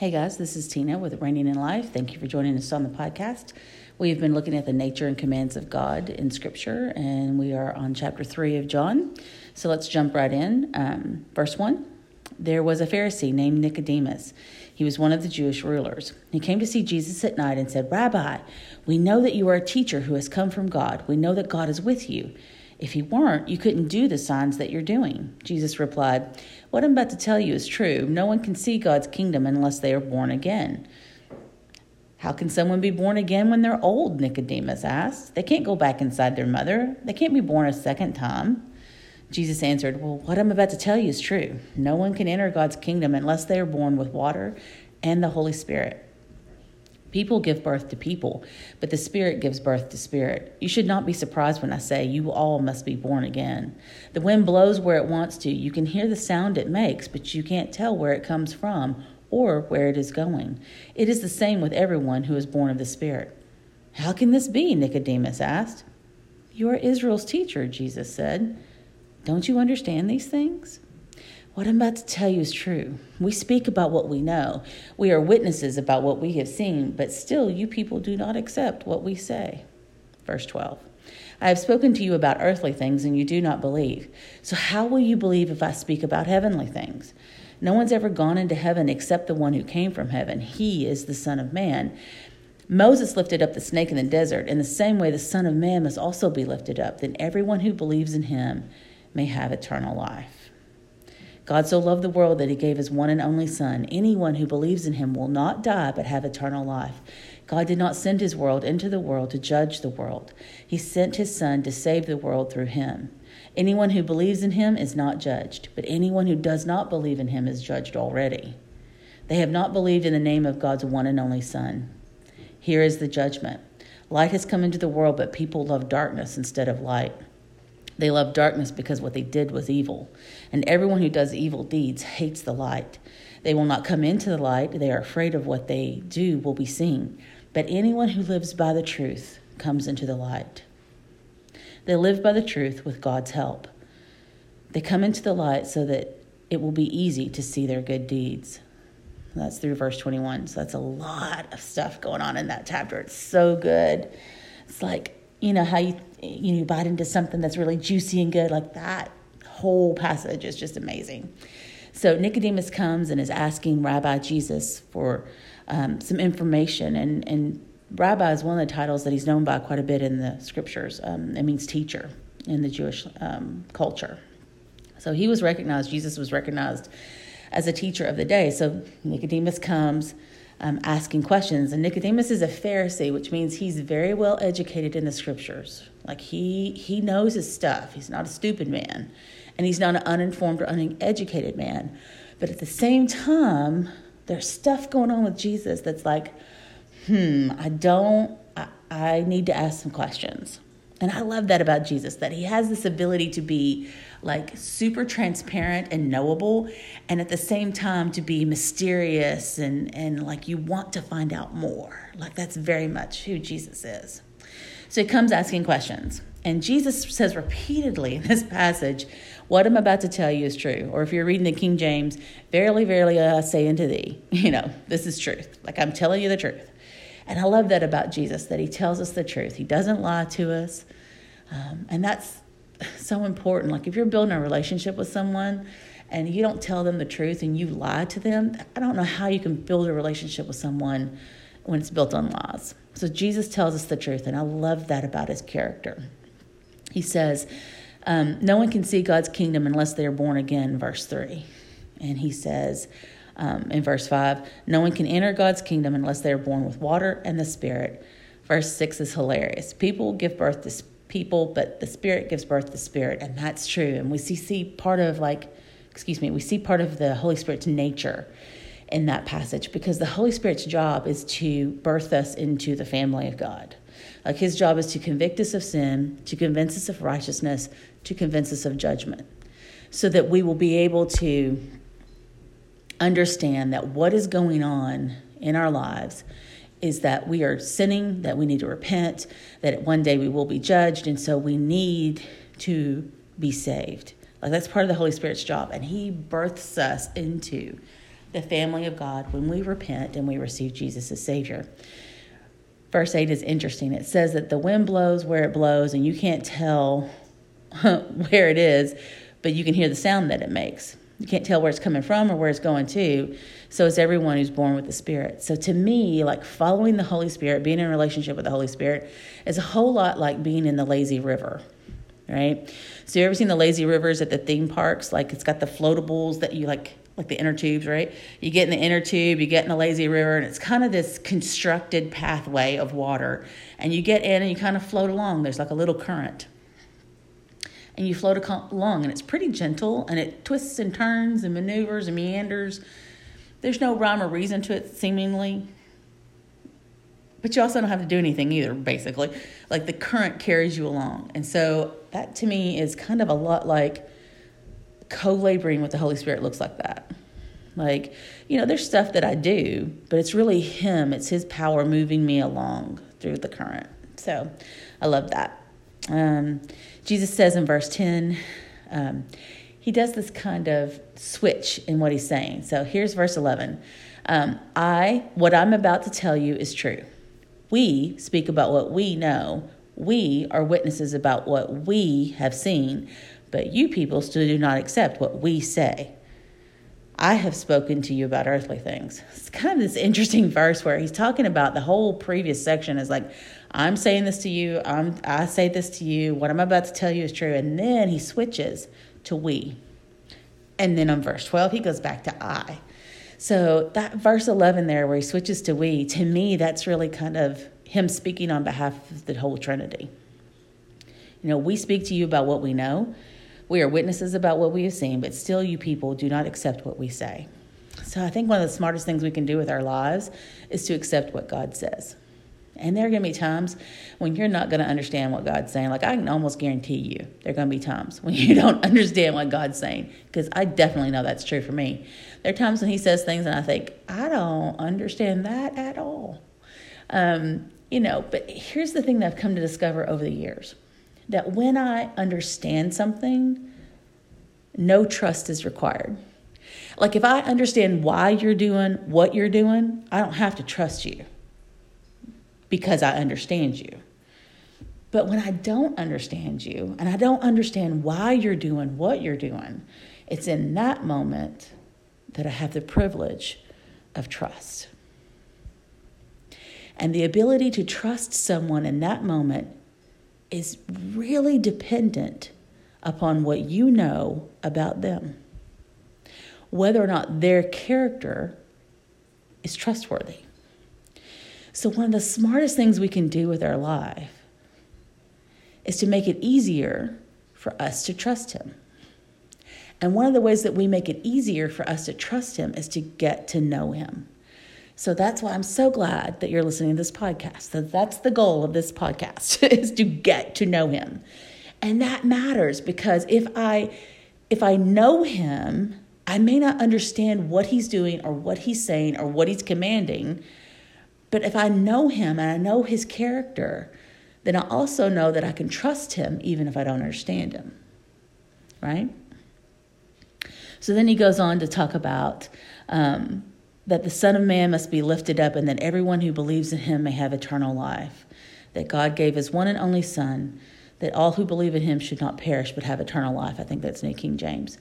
Hey guys, this is Tina with Reigning in Life. Thank you for joining us on the podcast. We've been looking at the nature and commands of God in Scripture, and we are on chapter 3 of John. So let's jump right in. Um, verse 1 There was a Pharisee named Nicodemus. He was one of the Jewish rulers. He came to see Jesus at night and said, Rabbi, we know that you are a teacher who has come from God. We know that God is with you. If he weren't, you couldn't do the signs that you're doing. Jesus replied, What I'm about to tell you is true. No one can see God's kingdom unless they are born again. How can someone be born again when they're old? Nicodemus asked. They can't go back inside their mother. They can't be born a second time. Jesus answered, Well, what I'm about to tell you is true. No one can enter God's kingdom unless they are born with water and the Holy Spirit. People give birth to people, but the Spirit gives birth to spirit. You should not be surprised when I say you all must be born again. The wind blows where it wants to. You can hear the sound it makes, but you can't tell where it comes from or where it is going. It is the same with everyone who is born of the Spirit. How can this be? Nicodemus asked. You are Israel's teacher, Jesus said. Don't you understand these things? What I'm about to tell you is true. We speak about what we know. We are witnesses about what we have seen, but still you people do not accept what we say. Verse 12. I have spoken to you about earthly things and you do not believe. So how will you believe if I speak about heavenly things? No one's ever gone into heaven except the one who came from heaven. He is the Son of Man. Moses lifted up the snake in the desert. In the same way, the Son of Man must also be lifted up. Then everyone who believes in him may have eternal life. God so loved the world that he gave his one and only Son. Anyone who believes in him will not die but have eternal life. God did not send his world into the world to judge the world. He sent his Son to save the world through him. Anyone who believes in him is not judged, but anyone who does not believe in him is judged already. They have not believed in the name of God's one and only Son. Here is the judgment Light has come into the world, but people love darkness instead of light they love darkness because what they did was evil. And everyone who does evil deeds hates the light. They will not come into the light. They are afraid of what they do will be seen. But anyone who lives by the truth comes into the light. They live by the truth with God's help. They come into the light so that it will be easy to see their good deeds. That's through verse 21. So that's a lot of stuff going on in that chapter. It's so good. It's like you know how you you know you bite into something that's really juicy and good like that whole passage is just amazing. So nicodemus comes and is asking rabbi jesus for um, some information and and rabbi is one of the titles that he's known by quite a bit in the scriptures um, it means teacher in the jewish um, culture. So he was recognized jesus was recognized as a teacher of the day. So nicodemus comes um, asking questions. And Nicodemus is a Pharisee, which means he's very well educated in the scriptures. Like he he knows his stuff. He's not a stupid man, and he's not an uninformed or uneducated man. But at the same time, there's stuff going on with Jesus that's like, hmm, I don't. I, I need to ask some questions. And I love that about Jesus, that he has this ability to be like super transparent and knowable, and at the same time to be mysterious and, and like you want to find out more. Like that's very much who Jesus is. So he comes asking questions. And Jesus says repeatedly in this passage, What I'm about to tell you is true. Or if you're reading the King James, Verily, verily, I say unto thee, you know, this is truth. Like I'm telling you the truth. And I love that about Jesus, that he tells us the truth. He doesn't lie to us. Um, and that's so important. Like if you're building a relationship with someone and you don't tell them the truth and you lie to them, I don't know how you can build a relationship with someone when it's built on lies. So Jesus tells us the truth, and I love that about his character. He says, um, No one can see God's kingdom unless they are born again, verse 3. And he says, um, in verse 5, no one can enter God's kingdom unless they are born with water and the Spirit. Verse 6 is hilarious. People give birth to people, but the Spirit gives birth to Spirit, and that's true. And we see, see part of, like, excuse me, we see part of the Holy Spirit's nature in that passage because the Holy Spirit's job is to birth us into the family of God. Like his job is to convict us of sin, to convince us of righteousness, to convince us of judgment, so that we will be able to understand that what is going on in our lives is that we are sinning, that we need to repent, that one day we will be judged, and so we need to be saved. Like that's part of the Holy Spirit's job, and He births us into the family of God when we repent and we receive Jesus as Savior. Verse 8 is interesting. It says that the wind blows where it blows, and you can't tell where it is, but you can hear the sound that it makes. You can't tell where it's coming from or where it's going to. So it's everyone who's born with the Spirit. So to me, like following the Holy Spirit, being in a relationship with the Holy Spirit, is a whole lot like being in the lazy river, right? So you ever seen the lazy rivers at the theme parks? Like it's got the floatables that you like like the inner tubes, right? You get in the inner tube, you get in the lazy river, and it's kind of this constructed pathway of water. And you get in and you kind of float along. There's like a little current and you float along and it's pretty gentle and it twists and turns and maneuvers and meanders. There's no rhyme or reason to it seemingly. But you also don't have to do anything either basically. Like the current carries you along. And so that to me is kind of a lot like co-laboring with the holy spirit looks like that. Like you know there's stuff that i do but it's really him. It's his power moving me along through the current. So i love that um, Jesus says in verse 10, um, he does this kind of switch in what he's saying. So here's verse 11. Um, I, what I'm about to tell you is true. We speak about what we know. We are witnesses about what we have seen, but you people still do not accept what we say. I have spoken to you about earthly things. It's kind of this interesting verse where he's talking about the whole previous section is like, I'm saying this to you, I'm, I say this to you, what I'm about to tell you is true. And then he switches to we. And then on verse 12, he goes back to I. So that verse 11 there, where he switches to we, to me, that's really kind of him speaking on behalf of the whole Trinity. You know, we speak to you about what we know. We are witnesses about what we have seen, but still, you people do not accept what we say. So I think one of the smartest things we can do with our lives is to accept what God says. And there are going to be times when you're not going to understand what God's saying. Like, I can almost guarantee you, there are going to be times when you don't understand what God's saying, because I definitely know that's true for me. There are times when He says things and I think, I don't understand that at all. Um, you know, but here's the thing that I've come to discover over the years that when I understand something, no trust is required. Like, if I understand why you're doing what you're doing, I don't have to trust you because I understand you. But when I don't understand you and I don't understand why you're doing what you're doing, it's in that moment that I have the privilege of trust. And the ability to trust someone in that moment is really dependent upon what you know about them, whether or not their character is trustworthy. So, one of the smartest things we can do with our life is to make it easier for us to trust Him. And one of the ways that we make it easier for us to trust Him is to get to know Him. So that's why I'm so glad that you're listening to this podcast. So that's the goal of this podcast is to get to know him. And that matters because if I if I know him, I may not understand what he's doing or what he's saying or what he's commanding, but if I know him and I know his character, then I also know that I can trust him even if I don't understand him. Right? So then he goes on to talk about um, that the Son of Man must be lifted up and that everyone who believes in him may have eternal life. That God gave his one and only Son, that all who believe in him should not perish but have eternal life. I think that's New King James.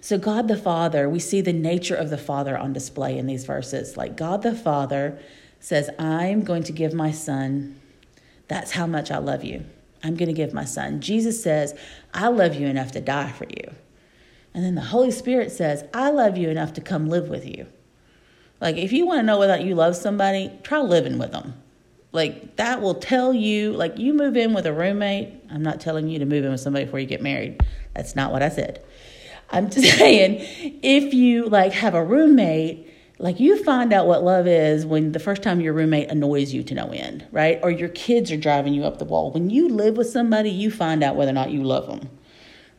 So, God the Father, we see the nature of the Father on display in these verses. Like God the Father says, I'm going to give my son. That's how much I love you. I'm going to give my son. Jesus says, I love you enough to die for you. And then the Holy Spirit says, I love you enough to come live with you. Like, if you want to know whether you love somebody, try living with them. Like, that will tell you, like, you move in with a roommate. I'm not telling you to move in with somebody before you get married. That's not what I said. I'm just saying, if you, like, have a roommate like you find out what love is when the first time your roommate annoys you to no end, right? Or your kids are driving you up the wall. When you live with somebody, you find out whether or not you love them,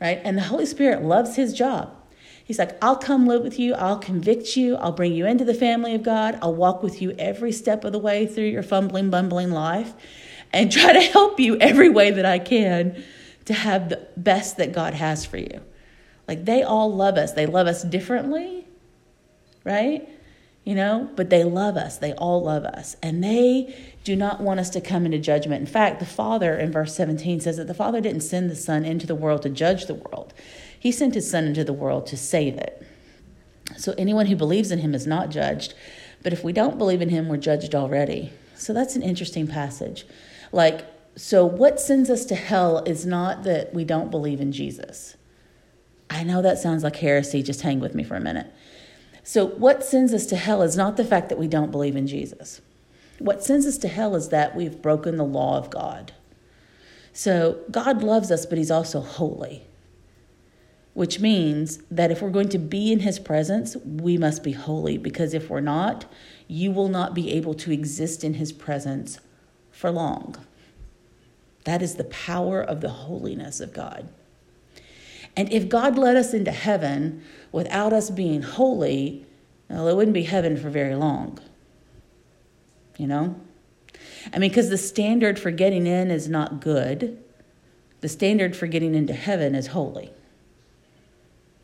right? And the Holy Spirit loves his job. He's like, I'll come live with you. I'll convict you. I'll bring you into the family of God. I'll walk with you every step of the way through your fumbling, bumbling life and try to help you every way that I can to have the best that God has for you. Like they all love us. They love us differently, right? You know, but they love us. They all love us. And they do not want us to come into judgment. In fact, the Father in verse 17 says that the Father didn't send the Son into the world to judge the world, He sent His Son into the world to save it. So anyone who believes in Him is not judged. But if we don't believe in Him, we're judged already. So that's an interesting passage. Like, so what sends us to hell is not that we don't believe in Jesus. I know that sounds like heresy, just hang with me for a minute. So, what sends us to hell is not the fact that we don't believe in Jesus. What sends us to hell is that we've broken the law of God. So, God loves us, but He's also holy, which means that if we're going to be in His presence, we must be holy, because if we're not, you will not be able to exist in His presence for long. That is the power of the holiness of God. And if God let us into heaven without us being holy, well, it wouldn't be heaven for very long. You know? I mean, because the standard for getting in is not good, the standard for getting into heaven is holy.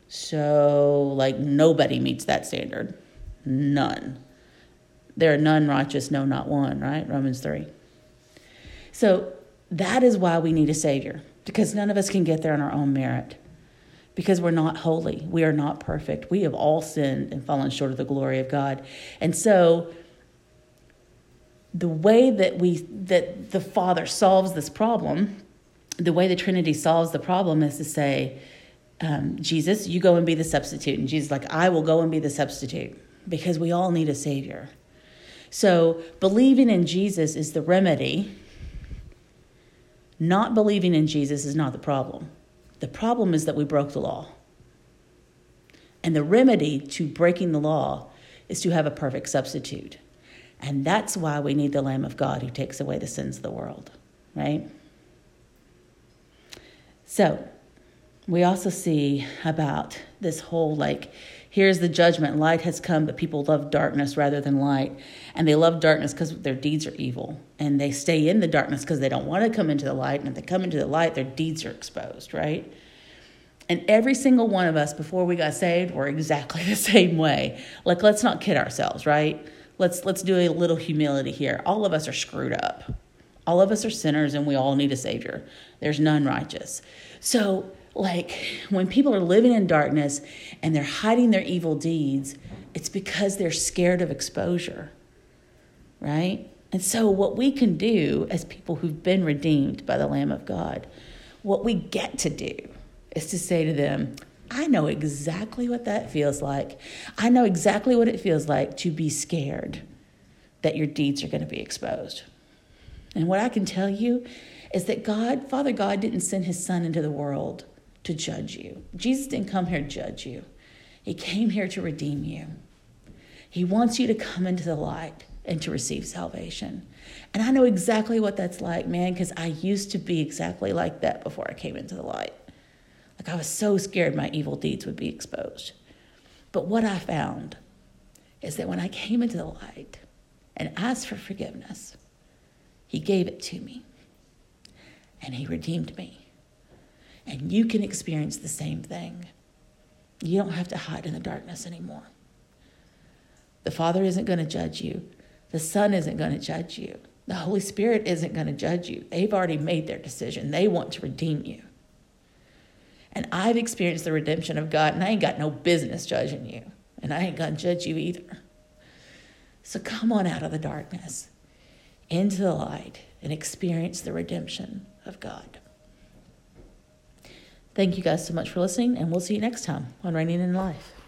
So, like, nobody meets that standard. None. There are none righteous, no, not one, right? Romans 3. So, that is why we need a Savior, because none of us can get there on our own merit because we're not holy. We are not perfect. We have all sinned and fallen short of the glory of God. And so the way that we that the Father solves this problem, the way the Trinity solves the problem is to say, um, Jesus, you go and be the substitute. And Jesus like, I will go and be the substitute because we all need a Savior. So believing in Jesus is the remedy. Not believing in Jesus is not the problem. The problem is that we broke the law. And the remedy to breaking the law is to have a perfect substitute. And that's why we need the Lamb of God who takes away the sins of the world, right? So, we also see about this whole like, here's the judgment light has come, but people love darkness rather than light. And they love darkness because their deeds are evil. And they stay in the darkness because they don't want to come into the light. And if they come into the light, their deeds are exposed, right? And every single one of us before we got saved were exactly the same way. Like, let's not kid ourselves, right? Let's let's do a little humility here. All of us are screwed up. All of us are sinners and we all need a savior. There's none righteous. So, like when people are living in darkness and they're hiding their evil deeds, it's because they're scared of exposure. Right? And so what we can do as people who've been redeemed by the Lamb of God, what we get to do is to say to them, I know exactly what that feels like. I know exactly what it feels like to be scared that your deeds are going to be exposed. And what I can tell you is that God, Father God, didn't send his son into the world to judge you. Jesus didn't come here to judge you, he came here to redeem you. He wants you to come into the light and to receive salvation. And I know exactly what that's like, man, because I used to be exactly like that before I came into the light. Like I was so scared my evil deeds would be exposed. But what I found is that when I came into the light and asked for forgiveness, He gave it to me and He redeemed me. And you can experience the same thing. You don't have to hide in the darkness anymore. The Father isn't going to judge you, the Son isn't going to judge you, the Holy Spirit isn't going to judge you. They've already made their decision, they want to redeem you. And I've experienced the redemption of God, and I ain't got no business judging you. And I ain't going to judge you either. So come on out of the darkness into the light and experience the redemption of God. Thank you guys so much for listening, and we'll see you next time on Reigning in Life.